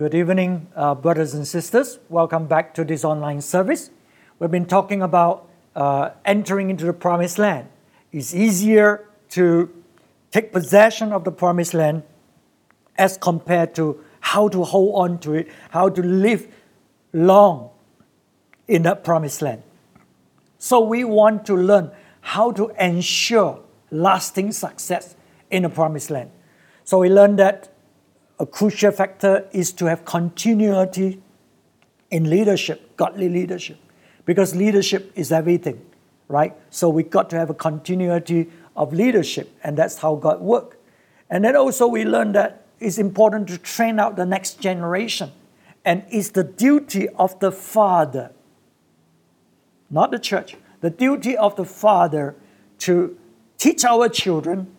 Good evening, uh, brothers and sisters. Welcome back to this online service. We've been talking about uh, entering into the promised land. It's easier to take possession of the promised land as compared to how to hold on to it, how to live long in that promised land. So we want to learn how to ensure lasting success in the promised land. So we learned that a crucial factor is to have continuity in leadership, godly leadership, because leadership is everything, right? So we got to have a continuity of leadership, and that's how God works. And then also we learned that it's important to train out the next generation, and it's the duty of the father, not the church, the duty of the father to teach our children.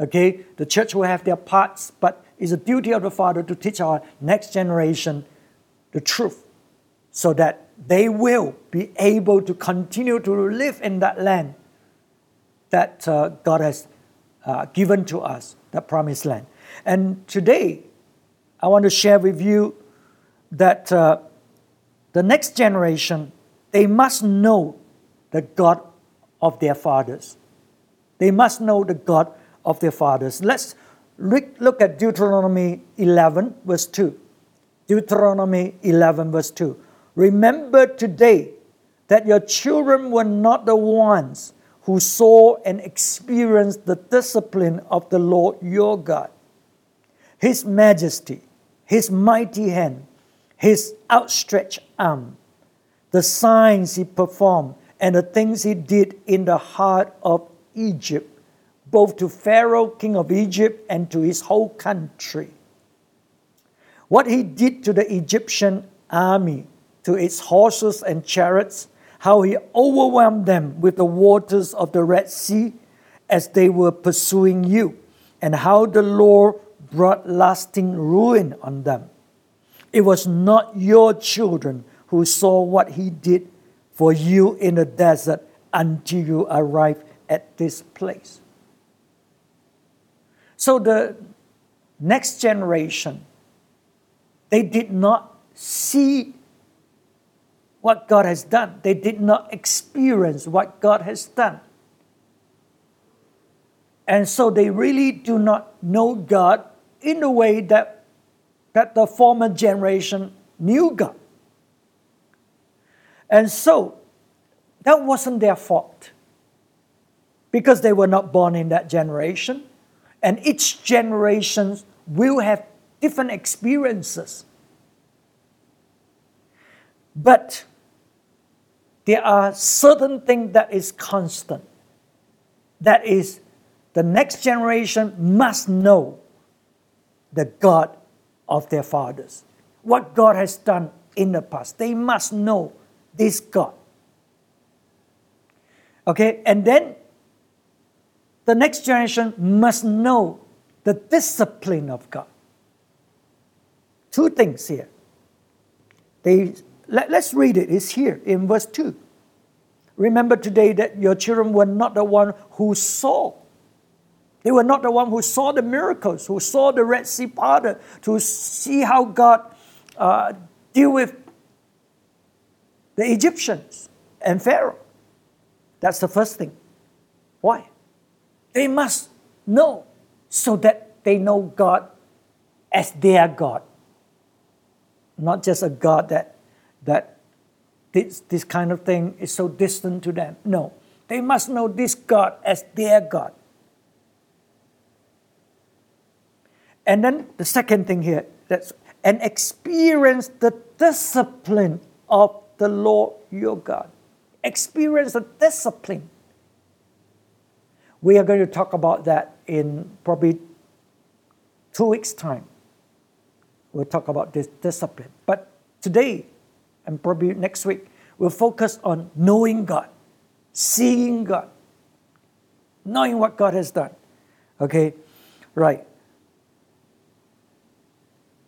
Okay, the church will have their parts, but it's a duty of the father to teach our next generation the truth so that they will be able to continue to live in that land that uh, God has uh, given to us, that promised land. And today, I want to share with you that uh, the next generation, they must know the God of their fathers. They must know the God of their fathers. Let's look at Deuteronomy 11, verse 2. Deuteronomy 11, verse 2. Remember today that your children were not the ones who saw and experienced the discipline of the Lord your God. His majesty, His mighty hand, His outstretched arm, the signs He performed, and the things He did in the heart of Egypt, both to Pharaoh, king of Egypt, and to his whole country. What he did to the Egyptian army, to its horses and chariots, how he overwhelmed them with the waters of the Red Sea as they were pursuing you, and how the Lord brought lasting ruin on them. It was not your children who saw what he did for you in the desert until you arrived at this place. So the next generation, they did not see what God has done. They did not experience what God has done. And so they really do not know God in the way that, that the former generation knew God. And so that wasn't their fault because they were not born in that generation. And each generation will have different experiences. But there are certain things that is constant. That is, the next generation must know the God of their fathers. What God has done in the past. They must know this God. Okay, and then the next generation must know the discipline of God. Two things here. They, let, us read it. It's here in verse 2. Remember today that your children were not the one who saw. They were not the one who saw the miracles, who saw the Red Sea parted, to see how God uh, deal with the Egyptians and Pharaoh. That's the first thing. Why? They must know so that they know God as their God. Not just a God that, that this, this kind of thing is so distant to them. No, they must know this God as their God. And then the second thing here, that's and experience the discipline of the Lord your God. Experience the discipline we are going to talk about that in probably two weeks' time. We'll talk about this discipline. But today, and probably next week, we'll focus on knowing God, seeing God, knowing what God has done. Okay? Right.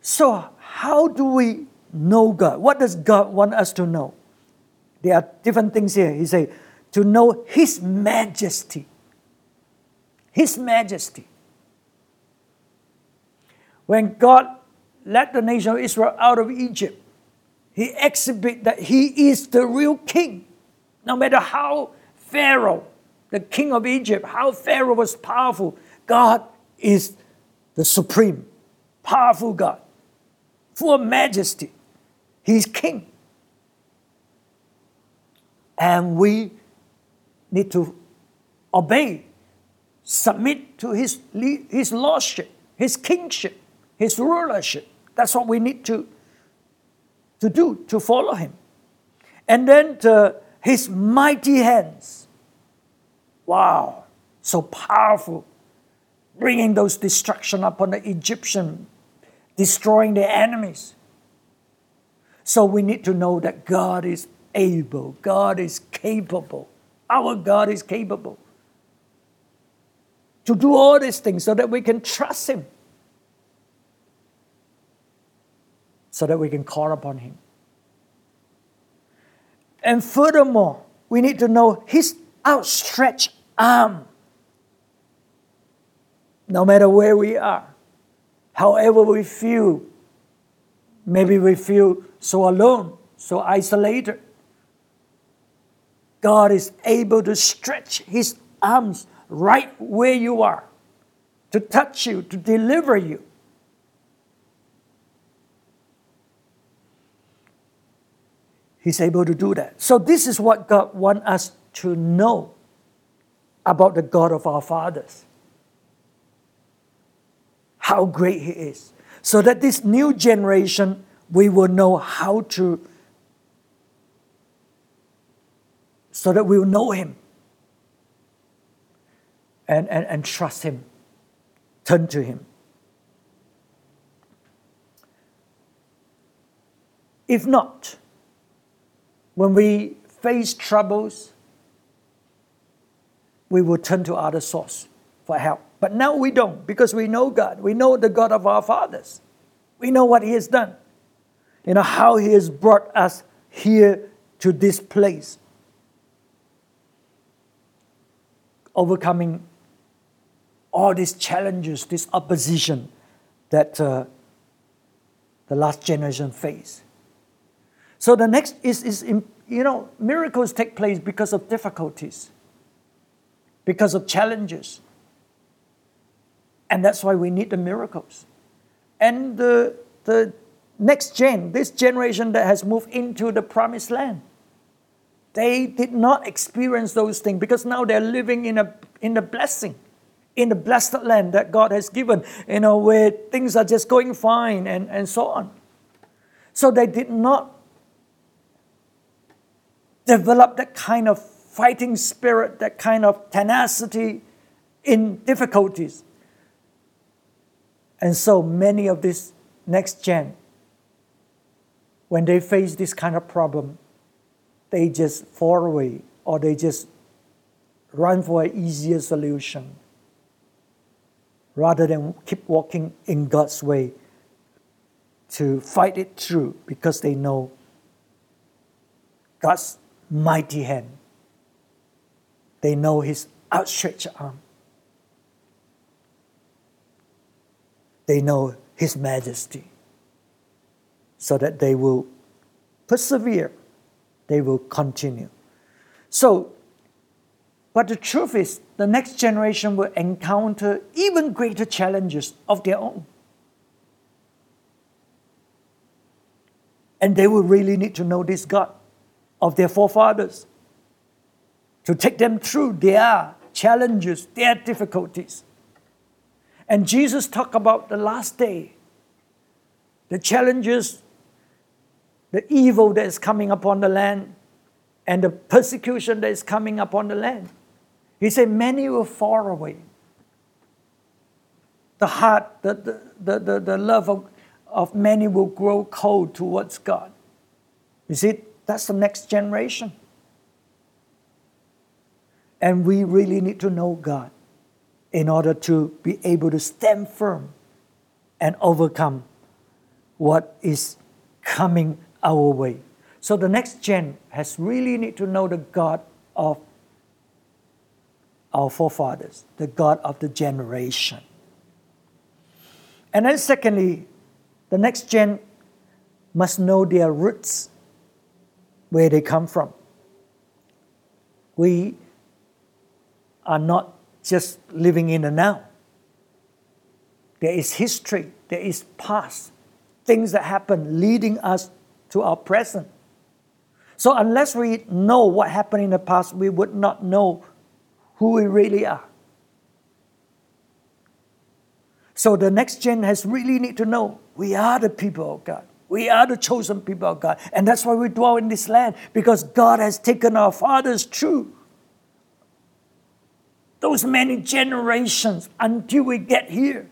So, how do we know God? What does God want us to know? There are different things here. He say to know His majesty. His majesty. When God led the nation of Israel out of Egypt, he exhibited that he is the real king. No matter how Pharaoh, the king of Egypt, how Pharaoh was powerful, God is the supreme, powerful God, full of majesty. He's king. And we need to obey, submit to his, his lordship, his kingship, his rulership. That's what we need to, to do, to follow him. And then the, his mighty hands. Wow, so powerful, bringing those destruction upon the Egyptian, destroying their enemies. So we need to know that God is able, God is capable. Our God is capable to do all these things so that we can trust Him, so that we can call upon Him. And furthermore, we need to know His outstretched arm. No matter where we are, however we feel, maybe we feel so alone, so isolated. God is able to stretch His arms right where you are, to touch you, to deliver you. He's able to do that. So, this is what God wants us to know about the God of our fathers. How great He is. So that this new generation, we will know how to, so that we will know Him and, and, and trust Him, turn to Him. If not, when we face troubles, we will turn to other source for help. But now we don't because we know God. We know the God of our fathers. We know what He has done. You know how He has brought us here to this place. Overcoming all these challenges, this opposition that uh, the last generation faced. So the next is, is, you know, miracles take place because of difficulties, because of challenges. And that's why we need the miracles. And the, the next gen, this generation that has moved into the promised land, they did not experience those things because now they're living in a, in a blessing in the blessed land that God has given, you know, where things are just going fine and, and so on. So they did not develop that kind of fighting spirit, that kind of tenacity in difficulties. And so many of this next gen, when they face this kind of problem, they just fall away or they just run for an easier solution rather than keep walking in God's way to fight it through because they know God's mighty hand. They know His outstretched arm. They know His majesty. So that they will persevere, they will continue. So, but the truth is, the next generation will encounter even greater challenges of their own. And they will really need to know this God of their forefathers to take them through their challenges, their difficulties. And Jesus talked about the last day, the challenges, the evil that is coming upon the land, and the persecution that is coming upon the land. He said, Many will fall away. The heart, the, the, the, the love of, of many will grow cold towards God. You see, that's the next generation. And we really need to know God in order to be able to stand firm and overcome what is coming our way. So the next gen has really need to know the God of our forefathers, the God of the generation. And then, secondly, The next gen must know their roots, where they come from. We are not just living in the now. There is history, there is past, things that happen leading us to our present. So, unless we know what happened in the past, we would not know who we really are. So, the next gen has really need to know we are the people of God. We are the chosen people of God. And that's why we dwell in this land, because God has taken our fathers through those many generations until we get here.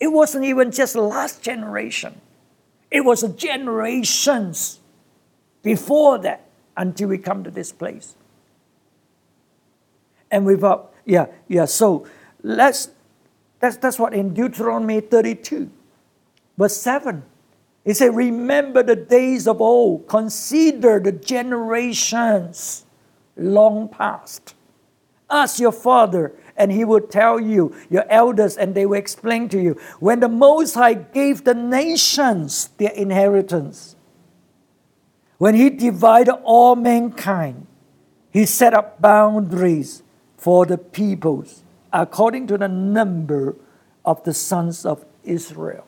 It wasn't even just last generation, it was generations before that until we come to this place. And without, yeah, yeah, so let's, that's, that's what in Deuteronomy 32, verse 7. He said, Remember the days of old, consider the generations long past. Ask your father, and he will tell you, your elders, and they will explain to you. When the Most High gave the nations their inheritance, when he divided all mankind, he set up boundaries for the peoples according to the number of the sons of Israel.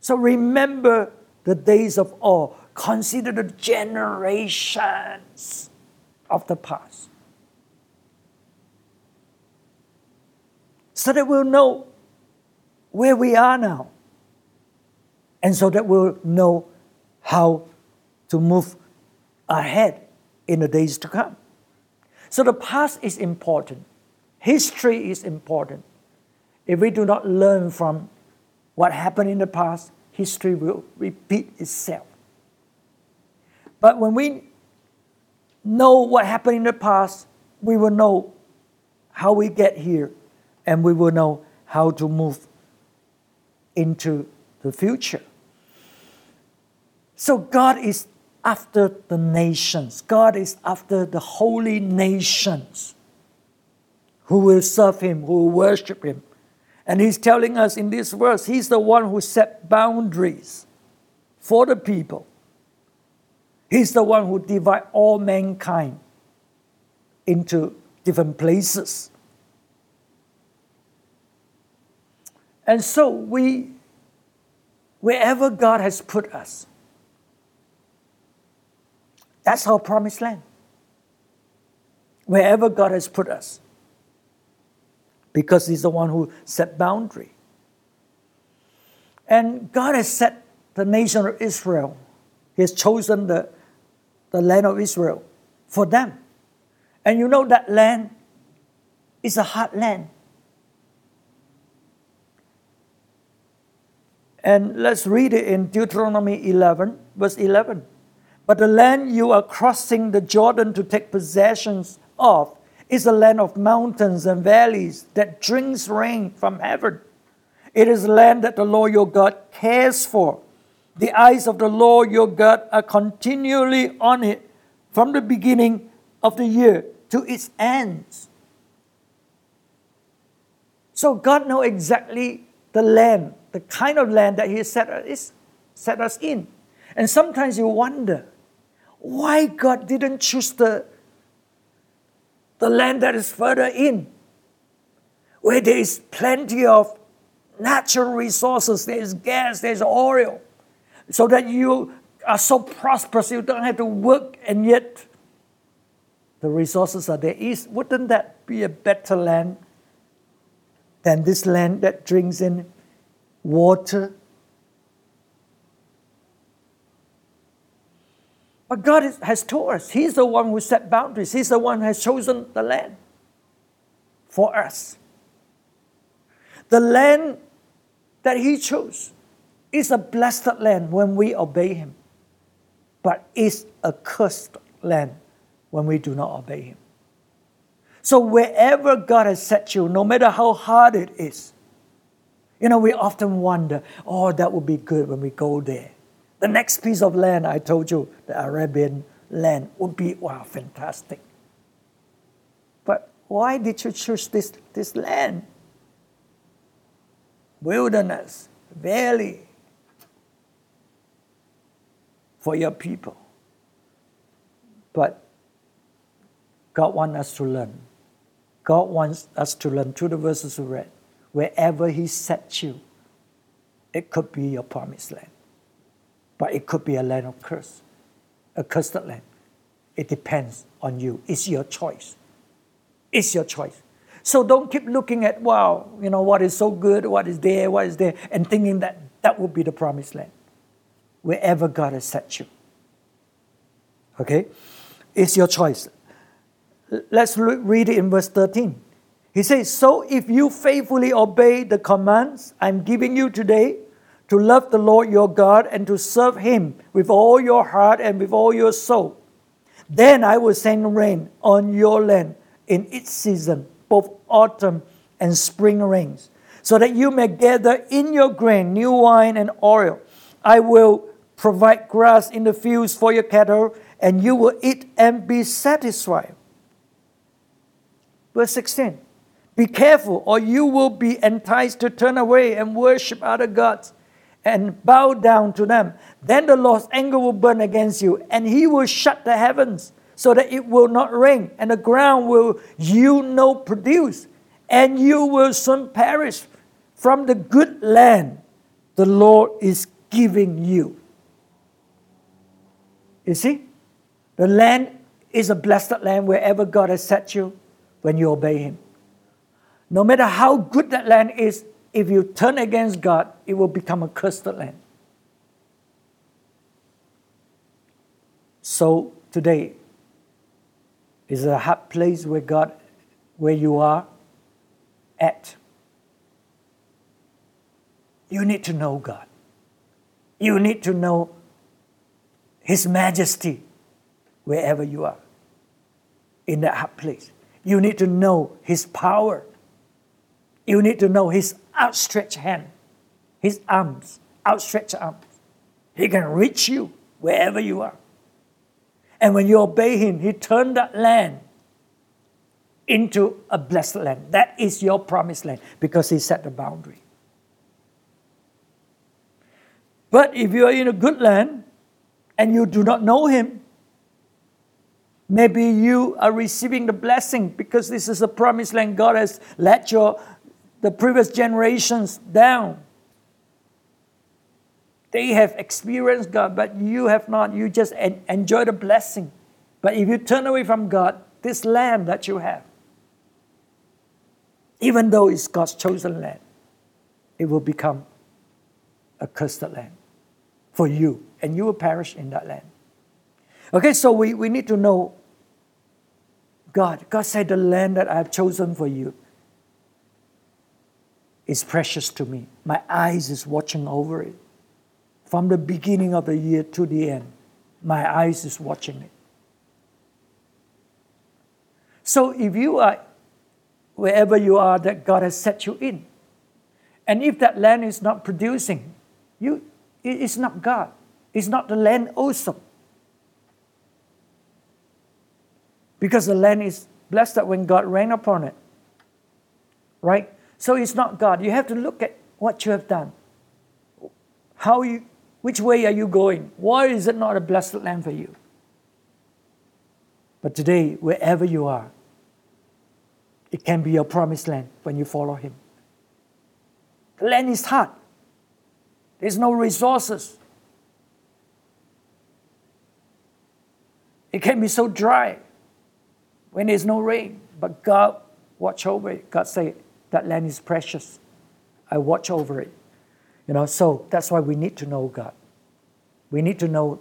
So remember the days of old. Consider the generations of the past. So that we'll know where we are now. And so that we'll know how to move ahead in the days to come. So the past is important. History is important. If we do not learn from what happened in the past, history will repeat itself. But when we know what happened in the past, we will know how we get here and we will know how to move into the future. So God is after the nations. God is after the holy nations who will serve Him, who will worship Him. And He's telling us in this verse, He's the one who set boundaries for the people. He's the one who divide all mankind into different places. And so we, wherever God has put us, that's our promised land. Wherever God has put us. Because He's the one who set boundary. And God has set the nation of Israel. He has chosen the, the land of Israel for them. And you know that land is a hard land. And let's read it in Deuteronomy 11, verse 11. But the land you are crossing the Jordan to take possessions of is a land of mountains and valleys that drinks rain from heaven. It is land that the Lord your God cares for. The eyes of the Lord your God are continually on it from the beginning of the year to its ends. So God knows exactly the land, the kind of land that He set us, set us in. And sometimes you wonder, why God didn't choose the, the land that is further in, where there is plenty of natural resources, there is gas, there is oil, so that you are so prosperous you don't have to work and yet the resources are there. Is, wouldn't that be a better land than this land that drinks in water But God has told us He's the one who set boundaries, He's the one who has chosen the land for us. The land that He chose is a blessed land when we obey Him, but is a cursed land when we do not obey Him. So, wherever God has set you, no matter how hard it is, you know, we often wonder, oh, that would be good when we go there. The next piece of land, I told you, the Arabian land, would be wow, fantastic. But why did you choose this, this land? Wilderness, valley for your people. But God wants us to learn. God wants us to learn through the verses we read. Wherever He sets you, it could be your promised land. But it could be a land of curse, a cursed land. It depends on you. It's your choice. It's your choice. So don't keep looking at, wow, you know, what is so good, what is there, what is there, and thinking that that will be the promised land. Wherever God has set you. Okay? It's your choice. Let's read it in verse 13. He says, So if you faithfully obey the commands I'm giving you today, to love the Lord your God and to serve Him with all your heart and with all your soul, then I will send rain on your land in its season, both autumn and spring rains, so that you may gather in your grain new wine and oil. I will provide grass in the fields for your cattle, and you will eat and be satisfied. Verse 16 Be careful, or you will be enticed to turn away and worship other gods and bow down to them. Then the Lord's anger will burn against you, and he will shut the heavens so that it will not rain, and the ground will yield no produce, and you will soon perish from the good land the Lord is giving you. You see, the land is a blessed land wherever God has set you when you obey Him. No matter how good that land is, if you turn against God, it will become a cursed land. So today is a hard place where God, where you are at. You need to know God. You need to know His majesty wherever you are in that hard place. You need to know His power. You need to know His outstretched hand, His arms, outstretched arms. He can reach you wherever you are. And when you obey Him, He turned that land into a blessed land. That is your promised land because He set the boundary. But if you are in a good land and you do not know Him, maybe you are receiving the blessing because this is a promised land. God has let your the previous generations down. They have experienced God, but you have not. You just en- enjoy the blessing. But if you turn away from God, this land that you have, even though it's God's chosen land, it will become a cursed land for you, and you will perish in that land. Okay, so we, we need to know God. God said, The land that I have chosen for you is precious to me. My eyes is watching over it. From the beginning of the year to the end, my eyes is watching it. So if you are wherever you are that God has set you in, and if that land is not producing, you it's not God. It's not the land also. Because the land is blessed that when God rain upon it. Right? So it's not God. You have to look at what you have done. How you, which way are you going? Why is it not a blessed land for you? But today, wherever you are, it can be your promised land when you follow Him. The land is hard. There's no resources. It can be so dry when there's no rain. But God watch over it. God say, that land is precious. I watch over it. You know, so that's why we need to know God. We need to know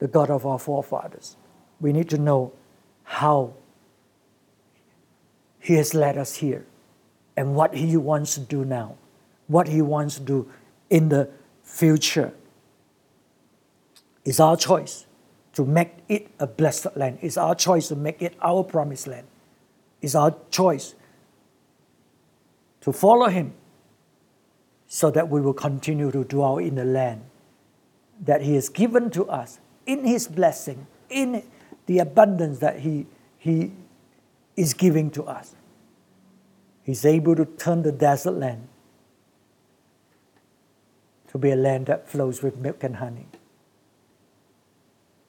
the God of our forefathers. We need to know how He has led us here and what He wants to do now, what He wants to do in the future. It's our choice to make it a blessed land. It's our choice to make it our promised land. It's our choice to follow Him so that we will continue to dwell in the land that He has given to us in His blessing, in the abundance that He, he is giving to us. He's able to turn the desert land to be a land that flows with milk and honey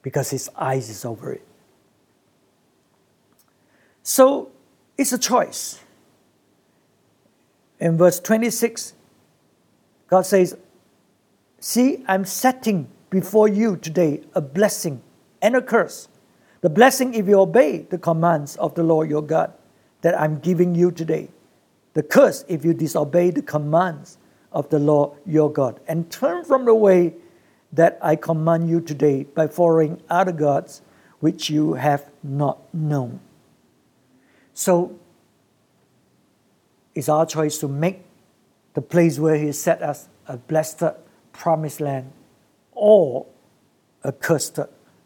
because his eyes is over it. So it's a choice. In verse 26, God says, See, I'm setting before you today a blessing and a curse. The blessing if you obey the commands of the Lord your God that I'm giving you today. The curse if you disobey the commands of the Lord your God and turn from the way that I command you today by following other gods which you have not known. So it's our choice to make the place where He set us a blessed promised land or a cursed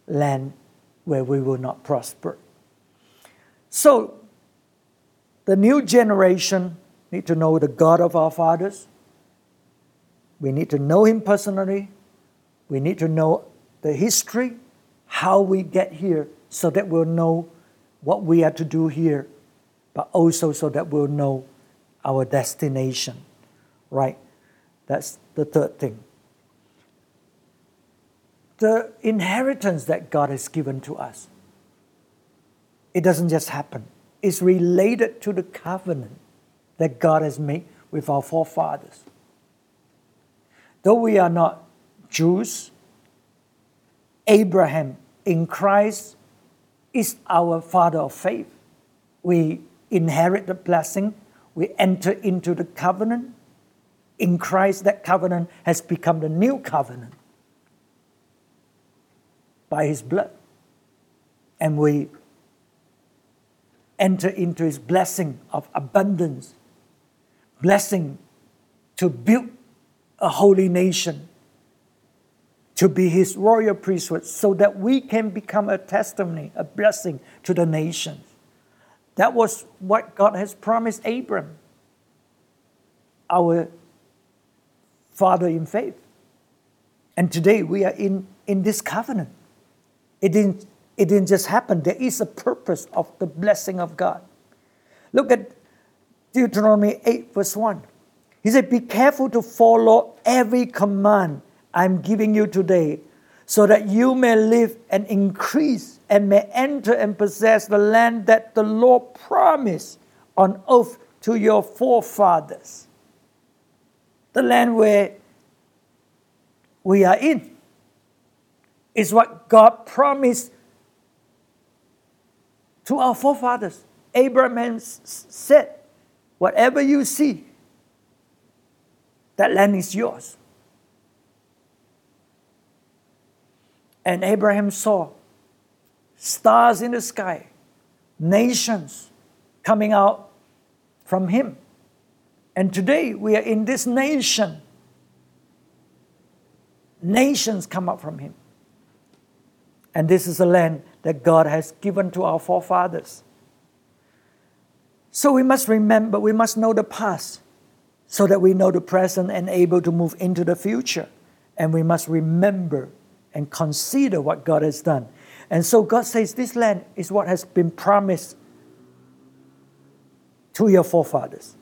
land where we will not prosper. So the new generation need to know the God of our fathers. We need to know Him personally. We need to know the history, how we get here, so that we'll know what we are to do here, but also so that we'll know our destination. Right? That's the third thing. The inheritance that God has given to us, it doesn't just happen It's related to the covenant that God has made with our forefathers. Though we are not Jews, Abraham in Christ is our father of faith. We inherit the blessing, we enter into the covenant. In Christ, that covenant has become the new covenant by his blood. And we enter into his blessing of abundance, blessing to build a holy nation, to be his royal priesthood, so that we can become a testimony, a blessing to the nations. That was what God has promised Abram, our father in faith. And today we are in, in this covenant. It didn't it didn't just happen. There is a purpose of the blessing of God. Look at Deuteronomy 8, verse 1. He said, Be careful to follow every command I'm giving you today, so that you may live and increase and may enter and possess the land that the Lord promised on oath to your forefathers. The land where we are in is what God promised to our forefathers. Abraham said, Whatever you see, that land is yours. And Abraham saw stars in the sky, nations coming out from him. And today we are in this nation. Nations come up from him. And this is a land that God has given to our forefathers. So we must remember, we must know the past so that we know the present and able to move into the future. And we must remember and consider what God has done. And so God says, This land is what has been promised to your forefathers.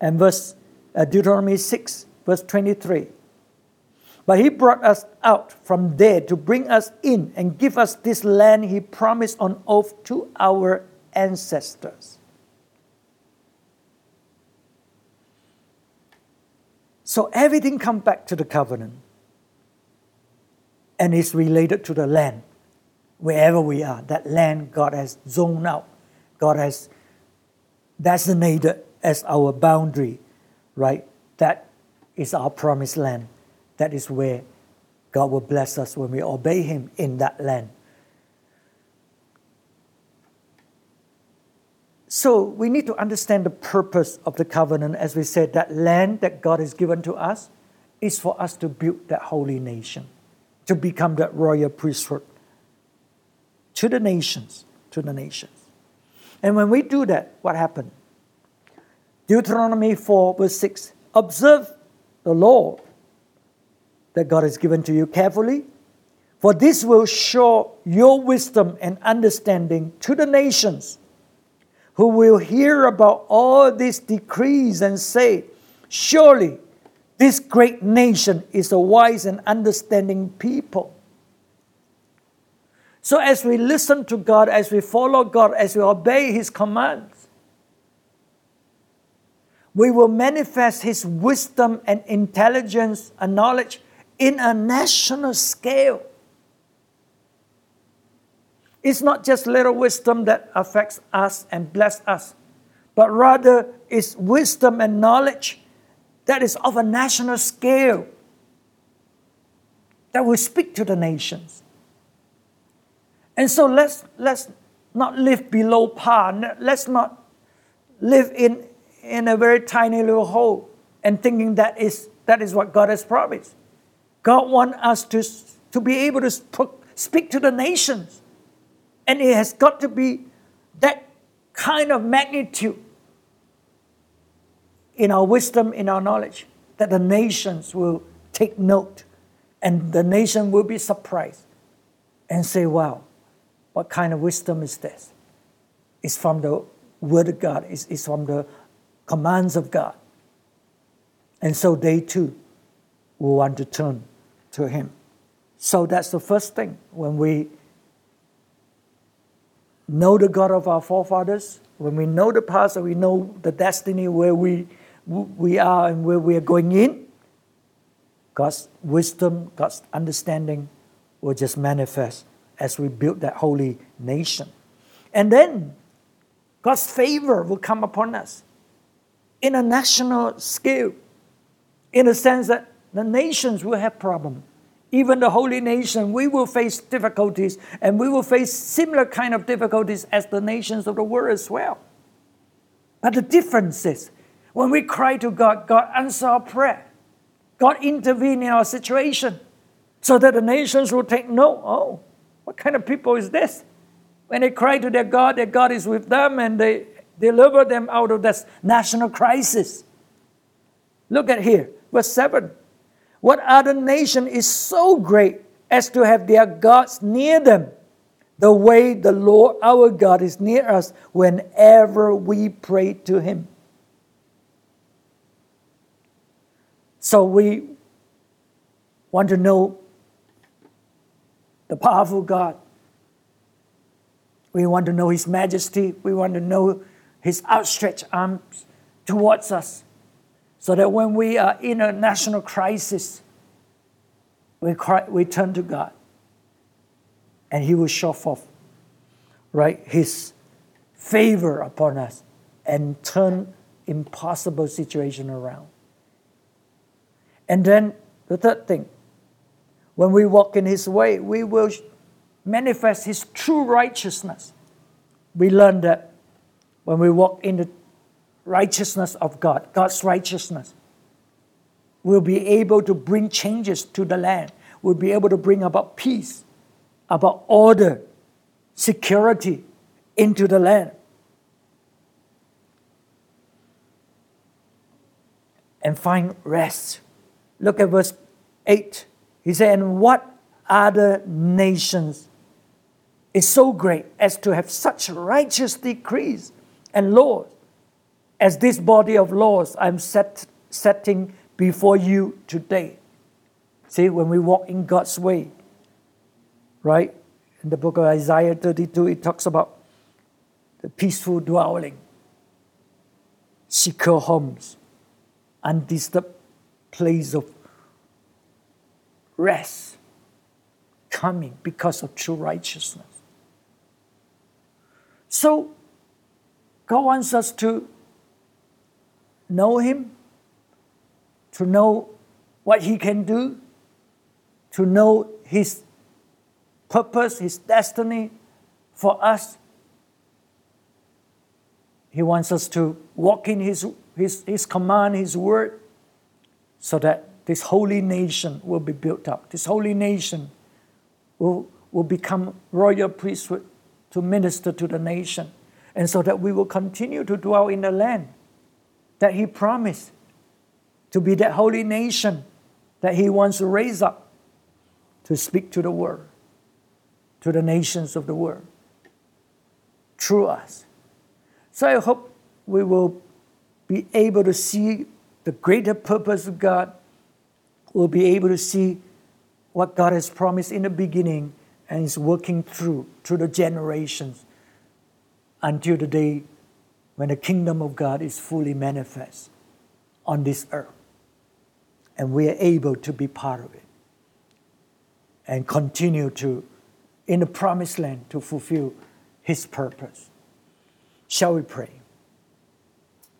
And verse uh, Deuteronomy 6, verse 23. But he brought us out from there to bring us in and give us this land he promised on oath to our ancestors. So everything comes back to the covenant and is related to the land. Wherever we are, that land God has zoned out, God has designated as our boundary, right? That is our promised land. That is where God will bless us when we obey Him in that land. So we need to understand the purpose of the covenant. As we said, that land that God has given to us is for us to build that holy nation, to become that royal priesthood to the nations, to the nations. And when we do that, what happened? Deuteronomy 4, verse 6 Observe the law that God has given to you carefully, for this will show your wisdom and understanding to the nations who will hear about all these decrees and say, Surely This great nation is a wise and understanding people. So, as we listen to God, as we follow God, as we obey His commands, we will manifest His wisdom and intelligence and knowledge in a national scale. It's not just little wisdom that affects us and bless us, but rather it's wisdom and knowledge that is of a national scale that will speak to the nations. And so let's, let's not live below par. Let's not live in, in a very tiny little hole and thinking that is, that is what God has promised. God wants us to, to be able to speak to the nations. And it has got to be that kind of magnitude in our wisdom, in our knowledge, that the nations will take note and the nation will be surprised and say, wow, what kind of wisdom is this? It's from the Word of God, it's, it's from the commands of God. And so they too will want to turn to Him. So that's the first thing when we know the God of our forefathers, when we know the past and we know the destiny where we, we are and where we are going in, God's wisdom, God's understanding will just manifest as we build that holy nation. And then God's favor will come upon us in a national scale, in a sense that the nations will have problems even the holy nation, we will face difficulties and we will face similar kind of difficulties as the nations of the world as well. But the difference is when we cry to God, God answers our prayer. God intervene in our situation so that the nations will take note. Oh, what kind of people is this? When they cry to their God, their God is with them and they deliver them out of this national crisis. Look at here, verse 7. What other nation is so great as to have their gods near them? The way the Lord our God is near us whenever we pray to Him. So we want to know the powerful God. We want to know His majesty. We want to know His outstretched arms towards us so that when we are in a national crisis, we, cry, we turn to God and He will show forth, right, His favor upon us and turn impossible situation around. And then the third thing, when we walk in His way, we will manifest His true righteousness. We learn that when we walk in the righteousness of God, God's righteousness, we will be able to bring changes to the land, We'll be able to bring about peace, about order, security into the land. And find rest. Look at verse 8. He said, And what other nations is so great as to have such righteous decrees and laws as this body of laws I'm set, setting before you today. See, when we walk in God's way, right? In the book of Isaiah 32, it talks about the peaceful dwelling, secure homes, undisturbed place of rest coming because of true righteousness. So, God wants us to know Him, to know what He can do, to know His purpose, His destiny for us. He wants us to walk in His, His, His command, His word, so that this holy nation will be built up. This holy nation will, will become royal priesthood to minister to the nation, and so that we will continue to dwell in the land that He promised to be that holy nation that He wants to raise up to speak to the world, to the nations of the world, through us. So I hope we will be able to see the greater purpose of God will be able to see what God has promised in the beginning and is working through, through the generations until the day when the kingdom of God is fully manifest on this earth. And we are able to be part of it and continue to, in the promised land, to fulfill His purpose. Shall we pray?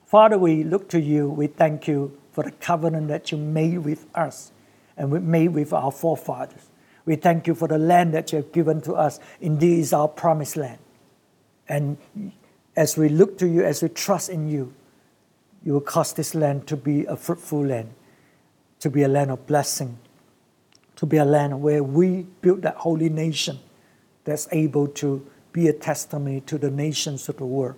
Father, we look to you. We thank you for the covenant that you made with us and we made with our forefathers. We thank you for the land that you have given to us. Indeed, is our promised land. And as we look to you, as we trust in you, you will cause this land to be a fruitful land, to be a land of blessing, to be a land where we build that holy nation that's able to be a testimony to the nations of the world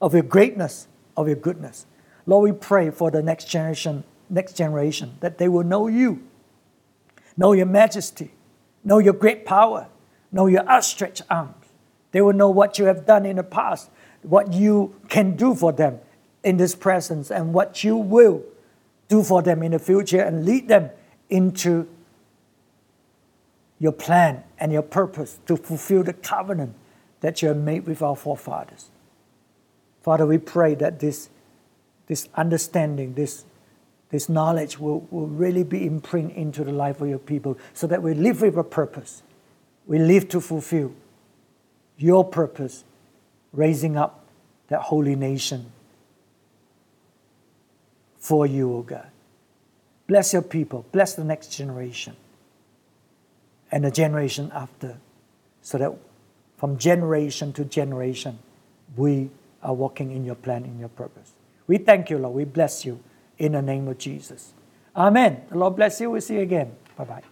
of your greatness, of your goodness. Lord, we pray for the next generation, next generation, that they will know you, know your majesty, know your great power, know your outstretched arms. They will know what you have done in the past, what you can do for them in this presence, and what you will do for them in the future, and lead them into your plan and your purpose to fulfill the covenant that you have made with our forefathers. Father, we pray that this, this understanding, this, this knowledge will, will really be imprinted into the life of your people so that we live with a purpose. We live to fulfill your purpose, raising up that holy nation for you, O oh God. Bless your people, bless the next generation and the generation after, so that from generation to generation, we are walking in your plan, in your purpose. We thank you, Lord. We bless you in the name of Jesus. Amen. The Lord bless you. We'll see you again. Bye bye.